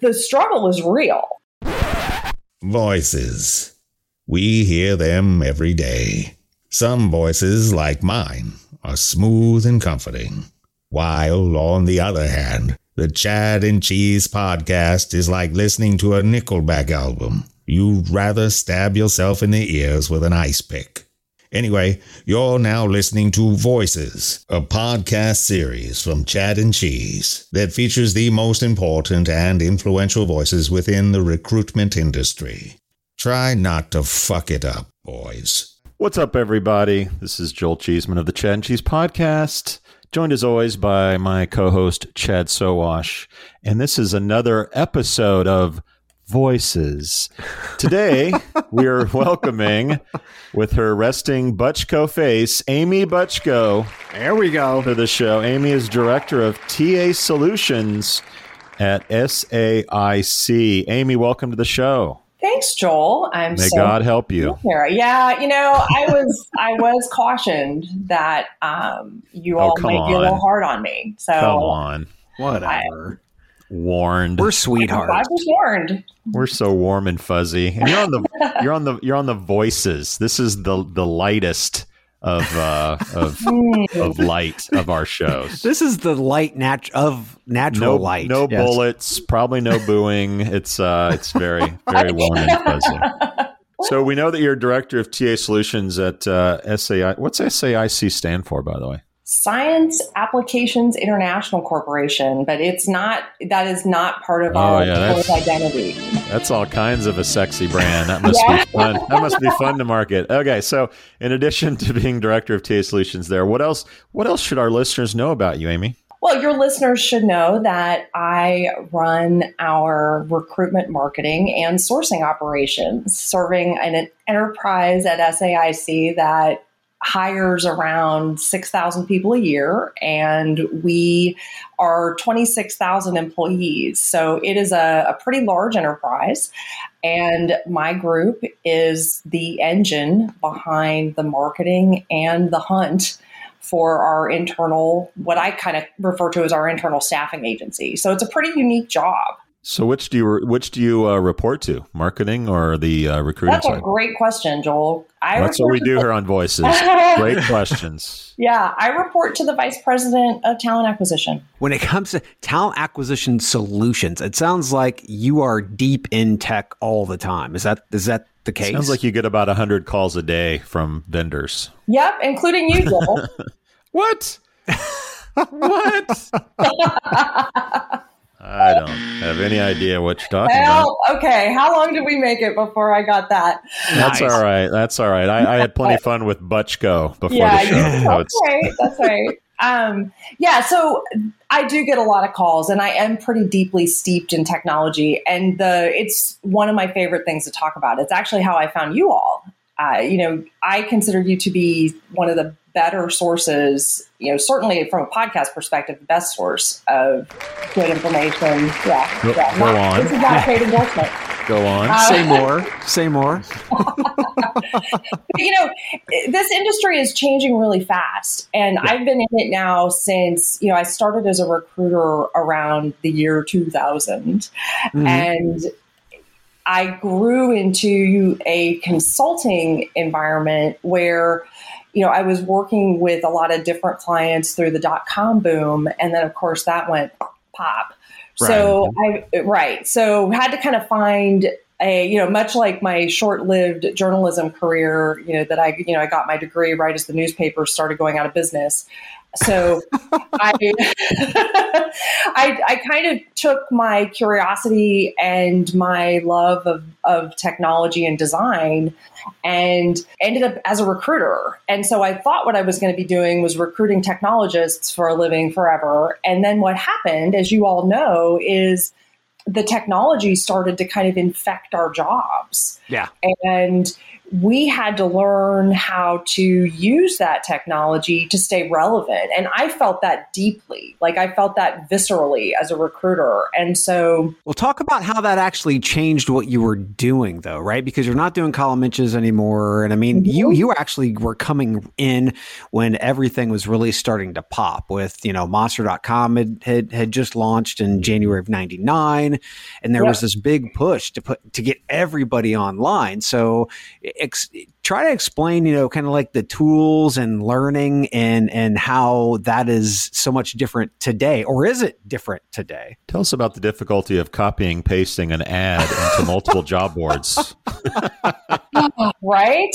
the struggle is real. Voices. We hear them every day. Some voices, like mine, are smooth and comforting, while, on the other hand, the Chad and Cheese podcast is like listening to a Nickelback album. You'd rather stab yourself in the ears with an ice pick. Anyway, you're now listening to Voices, a podcast series from Chad and Cheese that features the most important and influential voices within the recruitment industry. Try not to fuck it up, boys. What's up, everybody? This is Joel Cheesman of the Chad and Cheese Podcast, joined as always by my co host, Chad Sowash. And this is another episode of Voices. Today, we are welcoming, with her resting Butchko face, Amy Butchko There we go. to the show. Amy is director of TA Solutions at SAIC. Amy, welcome to the show. Thanks, Joel. I'm May so God help you. here. Yeah, you know, I was I was cautioned that um, you Oh, all come might be a little hard on me. So Come on. Whatever. Warned. We're I was warned. We're so warm and fuzzy. And you're on the you're on the you're on the voices. This is the the lightest of uh of Hmm. of light of our shows. This is the light nat- of natural No light. no Yes. bullets, probably no booing. It's uh it's very very warm and fuzzy. So we know that you're director of TA Solutions at uh, SAI. What's SAIC stand for, by the way? Science Applications International Corporation, but it's not. That is not part of Oh, our yeah, that's- identity. That's all kinds of a sexy brand. That must Yeah. be fun. That must be fun to market. Okay, so in addition to being director of TA Solutions, there, what else? What else should our listeners know about you, Amy? Well, your listeners should know that I run our recruitment marketing and sourcing operations, serving an enterprise at SAIC that hires around 6,000 people a year, and we are 26,000 employees. So it is a, a pretty large enterprise. And my group is the engine behind the marketing and the hunt for our internal, what I kind of refer to as our internal staffing agency. So it's a pretty unique job. So which do you which do you uh, report to, marketing or the uh, recruiting That's a great question, Joel. I That's what we do the- here on Voices. Great questions. Yeah, I report to the vice president of talent acquisition. When it comes to talent acquisition solutions, it sounds like you are deep in tech all the time. Is that is that the case? Sounds like you get about hundred calls a day from vendors. Yep, including you, Joel. What? what? I don't have any idea what you're talking about. well, okay. How long did we make it before I got that? That's Nice. all right. That's all right. I, I had plenty of fun with Butchko before yeah, the show. you- so that's right. That's right. Um, yeah, so I do get a lot of calls, and I am pretty deeply steeped in technology, and the it's one of my favorite things to talk about. It's actually how I found you all. Uh, you know, I consider you to be one of the better sources. You know, certainly from a podcast perspective, the best source of good information. Yeah, Go- yeah. go Not- on. This is not a paid endorsement. Go on. Uh, say more. Say more. But, you know, this industry is changing really fast. And I've been in it now since, you know, I started as a recruiter around the year 2000. Mhm. And I grew into a consulting environment where, you know, I was working with a lot of different clients through the dot com boom. And then, of course, that went pop. So I right. So had to kind of find a you know much like my short-lived journalism career, you know that I you know I got my degree right as the newspaper started going out of business. So I, I I kind of took my curiosity and my love of of technology and design and ended up as a recruiter. And so I thought what I was going to be doing was recruiting technologists for a living forever. And then what happened, as you all know, is the technology started to kind of infect our jobs. Yeah. And we had to learn how to use that technology to stay relevant. And I felt that deeply. Like I felt that viscerally as a recruiter. And so. Well, talk about how that actually changed what you were doing, though, right? Because you're not doing column inches anymore. And I mean, mm-hmm. you, you actually were coming in when everything was really starting to pop with, you know, monster.com had, had, had just launched in January of 99. And there yep. was this big push to put, to get everybody online. So, ex- try to explain, you know, kind of like the tools and learning and and how that is so much different today, or is it different today? Tell us about the difficulty of copying, pasting an ad into multiple job boards. right?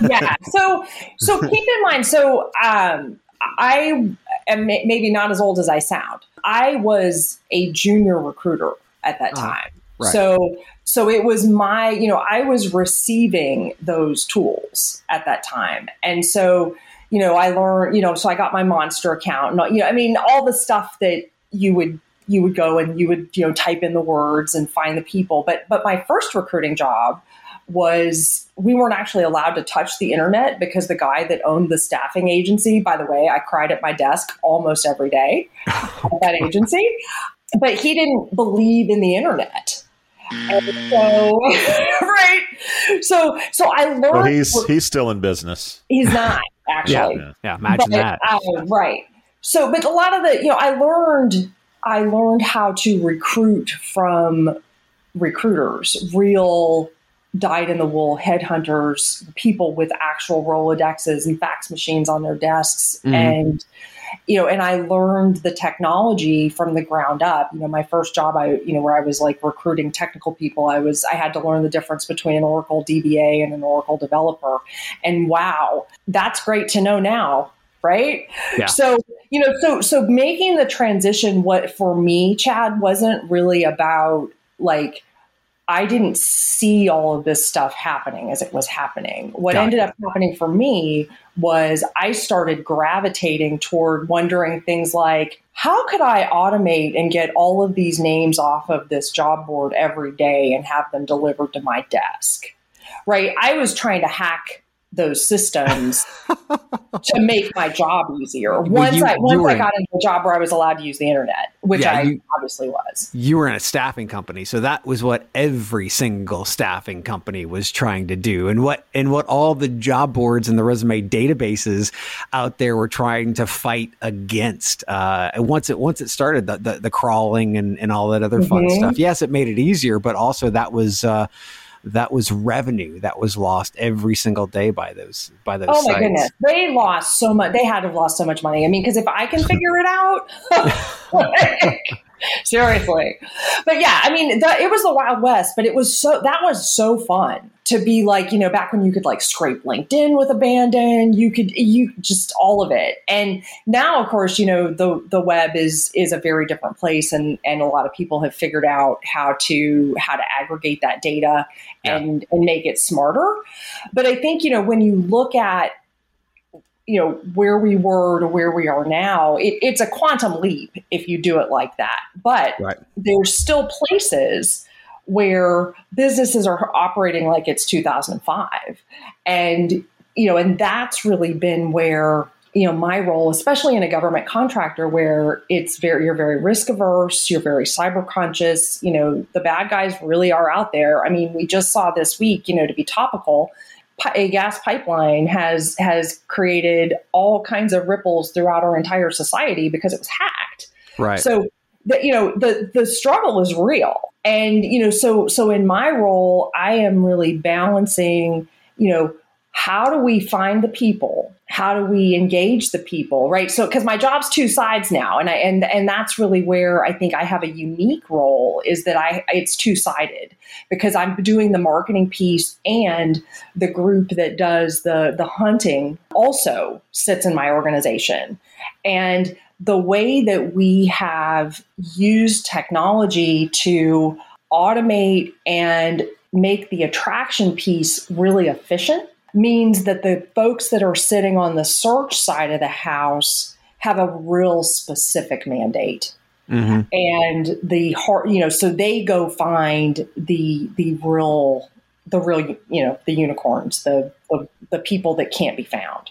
Yeah. So so keep in mind. So um, I am maybe not as old as I sound. I was a junior recruiter at that ah, time. Right. So so it was my, you know, I was receiving those tools at that time. And so, you know, I learned, you know, so I got my monster account and, you know, I mean, all the stuff that you would, you would go and you would, you know, type in the words and find the people. But, but my first recruiting job was we weren't actually allowed to touch the internet because the guy that owned the staffing agency, by the way, I cried at my desk almost every day at that agency, but he didn't believe in the internet. And so, right. So, so I learned. Well, he's he's still in business. He's not actually. yeah, yeah. Imagine but, that. Uh, right. So, but a lot of the, you know, I learned, I learned how to recruit from recruiters, real dyed in the wool headhunters, people with actual Rolodexes and fax machines on their desks, mm-hmm. and you know, and I learned the technology from the ground up. You know, my first job, I, you know, where I was like recruiting technical people, I was, I had to learn the difference between an Oracle DBA and an Oracle developer. And wow, that's great to know now. Right. Yeah. So, you know, so, so making the transition, what for me, Chad, wasn't really about like, I didn't see all of this stuff happening as it was happening. What Got ended it. up happening for me was I started gravitating toward wondering things like, how could I automate and get all of these names off of this job board every day and have them delivered to my desk? Right? I was trying to hack those systems to make my job easier. Once you, I once I got into a job where I was allowed to use the internet, which yeah, I you, obviously was. You were in a staffing company, so that was what every single staffing company was trying to do, and what and what all the job boards and the resume databases out there were trying to fight against. Uh, and once it once it started, the the, the crawling and, and all that other fun mm-hmm. stuff. Yes, it made it easier, but also that was. Uh, that was revenue that was lost every single day by those by those. Oh my sites. goodness, they lost so much. They had to have lost so much money. I mean, because if I can figure it out, Seriously. But yeah, I mean, the, it was the Wild West, but it was so, that was so fun to be like, you know, back when you could like scrape LinkedIn with abandon, you could, you just all of it. And now, of course, you know, the, the web is, is a very different place. And, and a lot of people have figured out how to, how to aggregate that data yeah. and, and make it smarter. But I think, you know, when you look at, you know where we were to where we are now it, it's a quantum leap if you do it like that. But right. there's still places where businesses are operating like it's 2005 and you know and that's really been where you know my role especially in a government contractor where it's very you're very risk averse you're very cyber conscious you know the bad guys really are out there. I mean we just saw this week you know to be topical a gas pipeline has has created all kinds of ripples throughout our entire society because it was hacked. Right. So the, you know the the struggle is real, and you know so so in my role, I am really balancing. You know how do we find the people how do we engage the people right? So because my job's two sides now and i and and that's really where i think i have a unique role is that i it's two sided because i'm doing the marketing piece and the group that does the the hunting also sits in my organization. And the way that we have used technology to automate and make the attraction piece really efficient means that the folks that are sitting on the search side of the house have a real specific mandate. Mm-hmm. And the heart, you know, so they go find the the real the real, you know, the unicorns, the, the, the people that can't be found.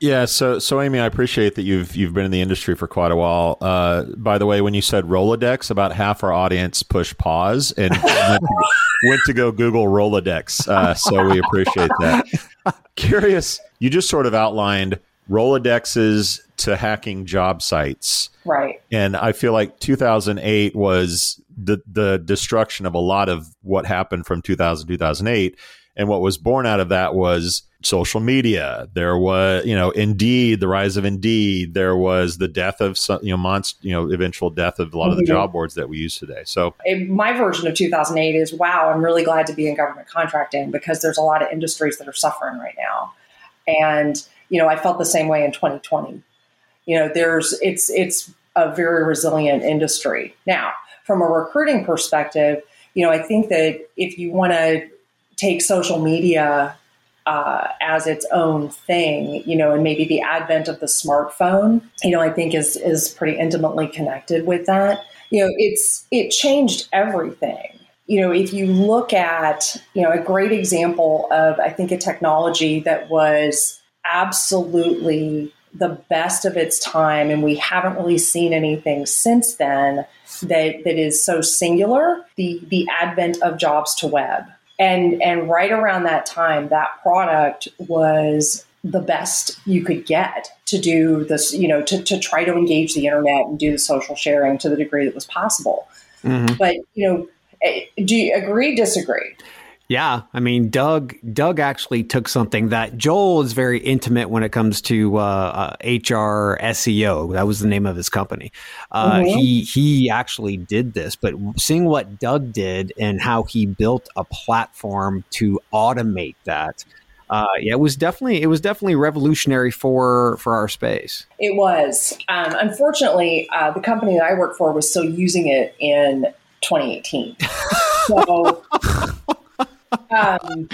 Yeah, so so Amy, I appreciate that you've you've been in the industry for quite a while. Uh, by the way, when you said Rolodex, about half our audience pushed pause and went, to, went, to, go Google Rolodex. Uh, so we appreciate that. Curious, you just sort of outlined Rolodexes to hacking job sites, right? And I feel like 2008 was the the destruction of a lot of what happened from 2000 2008 and what was born out of that was social media. There was you know indeed the rise of indeed. There was the death of some you know monst- you know eventual death of a lot mm-hmm. of the mm-hmm. job boards that we use today. So my version of 2008 is wow i'm really glad to be in government contracting because there's a lot of industries that are suffering right now. And you know i felt the same way in 2020 you know there's it's it's a very resilient industry. Now from a recruiting perspective, you know, I think that if you want to take social media uh, as its own thing, you know, and maybe the advent of the smartphone, you know, I think is is pretty intimately connected with that. You know, it's it changed everything. You know, if you look at, you know, a great example of I think a technology that was absolutely the best of its time, and we haven't really seen anything since then that, that is so singular the, the advent of Jobs2Web. And, and right around that time, that product was the best you could get to do this, you know, to, to try to engage the internet and do the social sharing to the degree that was possible. Mm-hmm. But, you know, eh, do you agree, disagree? Yeah, I mean, Doug. Doug actually took something that Joel is very intimate when it comes to uh, uh, HR SEO. That was the name of his company. Uh, mm-hmm. He he actually did this, but seeing what Doug did and how he built a platform to automate that, uh, yeah, it was definitely it was definitely revolutionary for for our space. It was. Um, unfortunately, uh, the company that I work for was still using it in 2018. So um,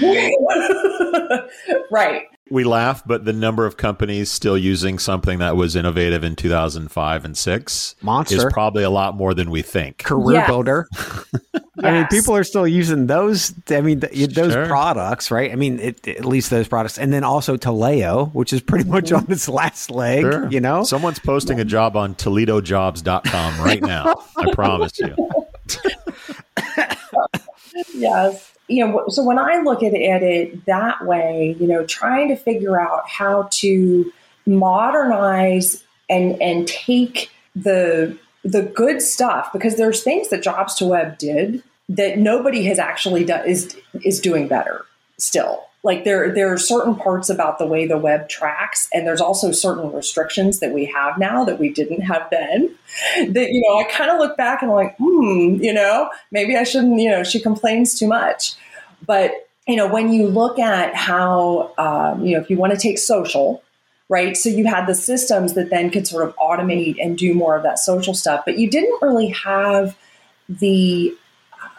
right. We laugh, but the number of companies still using something that was innovative in 2005 and 6 Monster. is probably a lot more than we think. Career yes. Builder. yes. I mean, people are still using those. I mean, th- those sure. products, right? I mean, it, at least those products. And then also Taleo, which is pretty much on its last leg, sure. you know? Someone's posting a job on ToledoJobs.com right now. I promise you. yes you know, so when I look at it, at it that way, you know, trying to figure out how to modernize and and take the the good stuff because there's things that Jobs2Web did that nobody has actually done is is doing better still. Like there there are certain parts about the way the web tracks, and there's also certain restrictions that we have now that we didn't have then. That you know, I kind of look back and I'm like, hmm, you know, maybe I shouldn't. You know, she complains too much, but you know, when you look at how um, you know, if you want to take social, right? So you had the systems that then could sort of automate and do more of that social stuff, but you didn't really have the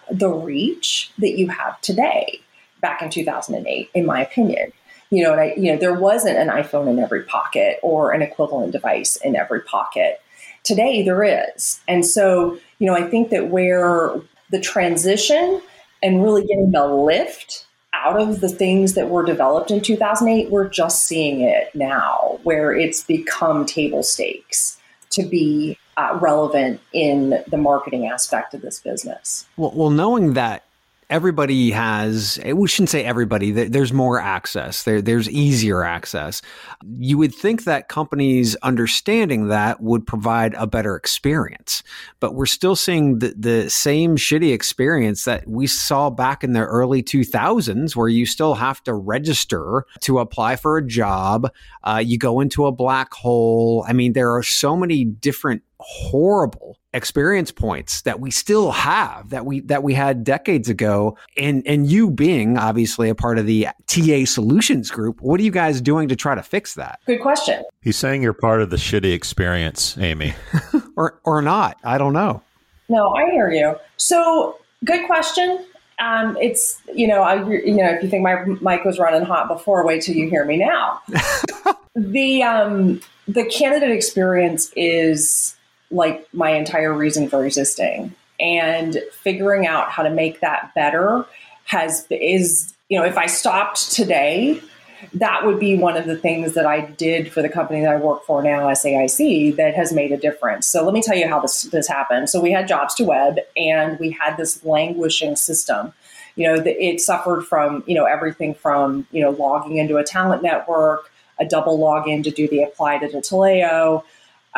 the reach that you have today back in 2008, in my opinion. You know, and I, you know, there wasn't an iPhone in every pocket or an equivalent device in every pocket. Today there is. And so, you know, I think that where the transition and really getting the lift out of the things that were developed in 2008, we're just seeing it now where it's become table stakes to be uh, relevant in the marketing aspect of this business. Well, well, knowing that everybody has we shouldn't say everybody there's more access there there's easier access. You would think that companies understanding that would provide a better experience but we're still seeing the, the same shitty experience that we saw back in the early 2000s where you still have to register to apply for a job uh, you go into a black hole. I mean there are so many different horrible experience points that we still have that we that we had decades ago and and you being obviously a part of the TA solutions group what are you guys doing to try to fix that Good question. He's saying you're part of the shitty experience, Amy. or or not i don't know No, I hear you. So, good question. Um, it's you know, I you know, if you think my mic was running hot before, wait till you hear me now. the um, the candidate experience is like my entire reason for existing, and figuring out how to make that better has is you know, if I stopped today, that would be one of the things that I did for the company that I work for now, SAIC, that has made a difference. So let me tell you how this this happened. So we had Jobs2Web, and we had this languishing system. You know, the, it suffered from you know everything from you know logging into a talent network, a double login to do the apply to Taleo.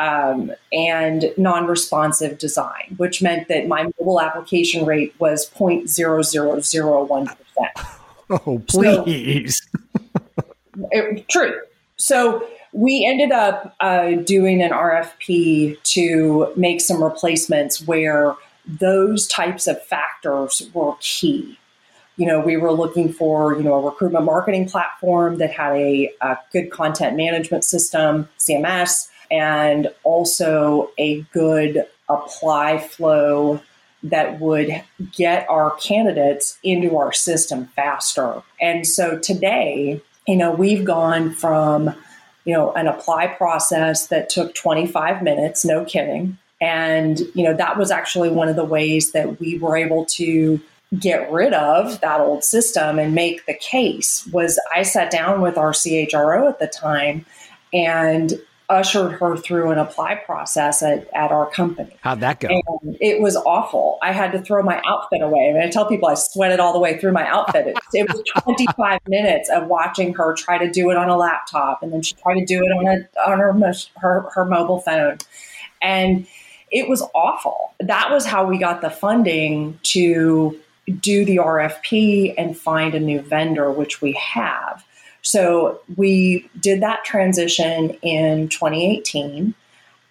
Um, and non-responsive design, which meant that my mobile application rate was 0.0001%. oh please It- true. So we ended up uh, doing an RFP to make some replacements where those types of factors were key. You know, we were looking for you know a recruitment marketing platform that had a, a good content management system, CMS, and also a good apply flow that would get our candidates into our system faster. And so today, you know, we've gone from, you know, an apply process that took 25 minutes, no kidding. And, you know, that was actually one of the ways that we were able to get rid of that old system and make the case was I sat down with our CHRO at the time and ushered her through an apply process at, at our company. how'd that go And it was awful. I had to throw my outfit away. I, mean, I tell people I sweated all the way through my outfit. It, it was 25 minutes of watching her try to do it on a laptop, and then she tried to do it on a on her her, her mobile phone, and it was awful. That was how we got the funding to do the RFP and find a new vendor, which we have. So we did that transition in 2018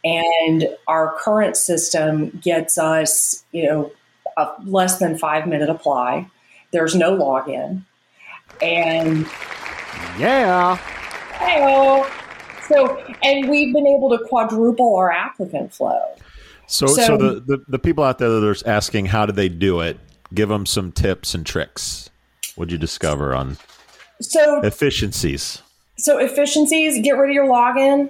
and our current system gets us, you know, a less than five minute apply. There's no login, and yeah Heyo. so and we've been able to quadruple our applicant flow. So, so, So- the, the, the people out there that are asking how do they do it, give them some tips and tricks. What'd you discover on So efficiencies? so efficiencies, get rid of your login.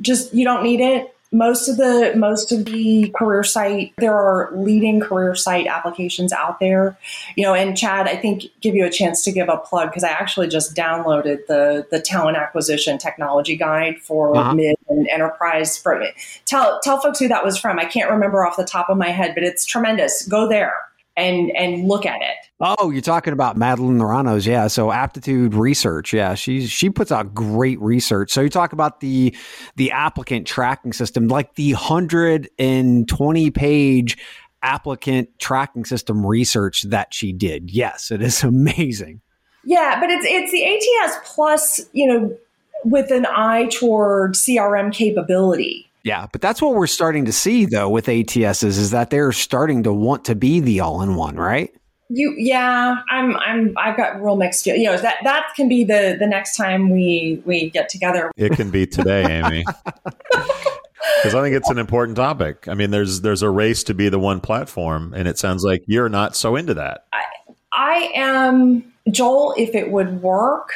Just you don't need it. Most of the most of the career site, there are leading career site applications out there. You know, and Chad, I think give you a chance to give a plug because I actually just downloaded the the talent acquisition technology guide for Uh-huh. mid and enterprise. For tell tell folks who that was from. I can't remember off the top of my head, but it's tremendous. Go there and and look at it. Oh, you're talking about Madeline Laurano, yeah. So aptitude research, yeah. She's she puts out great research. So you talk about the the applicant tracking system, like the hundred and twenty page applicant tracking system research that she did. Yes, it is amazing. Yeah, but it's it's the ATS plus, you know, with an eye toward CRM capability. Yeah, but that's what we're starting to see though with ATSs is that they're starting to want to be the all in one, right? You yeah, I'm I'm I've got real mixed feel- you know, that that can be the the next time we we get together. It can be today, Amy. Because I think it's an important topic. I mean, there's there's a race to be the one platform, and it sounds like you're not so into that. I am Joel if it would work,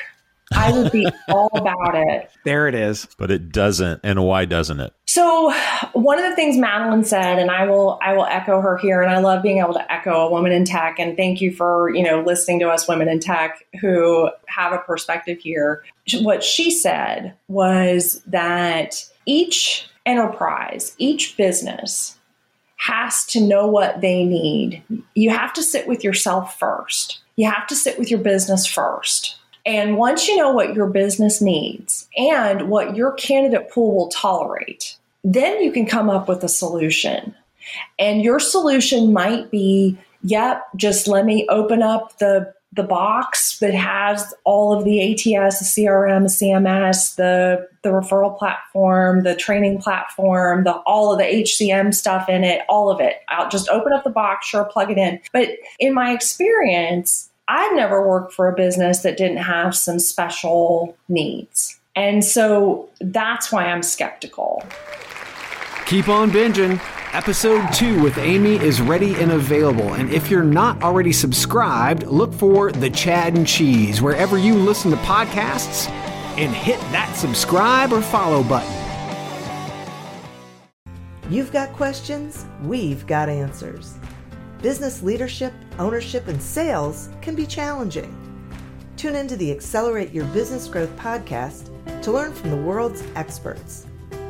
I would be all about it. There it is. But it doesn't, and why doesn't it? So one of the things Madeline said, and I will I will echo her here, and I love being able to echo a woman in tech. And thank you for you know listening to us women in tech who have a perspective here. What she said was that each enterprise, each business has to know what they need. You have to sit with yourself first. You have to sit with your business first. And once you know what your business needs and what your candidate pool will tolerate, then you can come up with a solution. And your solution might be, yep, just let me open up the the box that has all of the ATS, the CRM, the CMS, the the referral platform, the training platform, the all of the HCM stuff in it, all of it. I'll just open up the box, sure, plug it in. But in my experience, I've never worked for a business that didn't have some special needs. And so that's why I'm skeptical. Keep on binging. Episode 2 with Amy is ready and available. And if you're not already subscribed, look for The Chad and Cheese wherever you listen to podcasts and hit that subscribe or follow button. You've got questions, we've got answers. Business leadership, ownership, and sales can be challenging. Tune into the Accelerate Your Business Growth podcast to learn from the world's experts.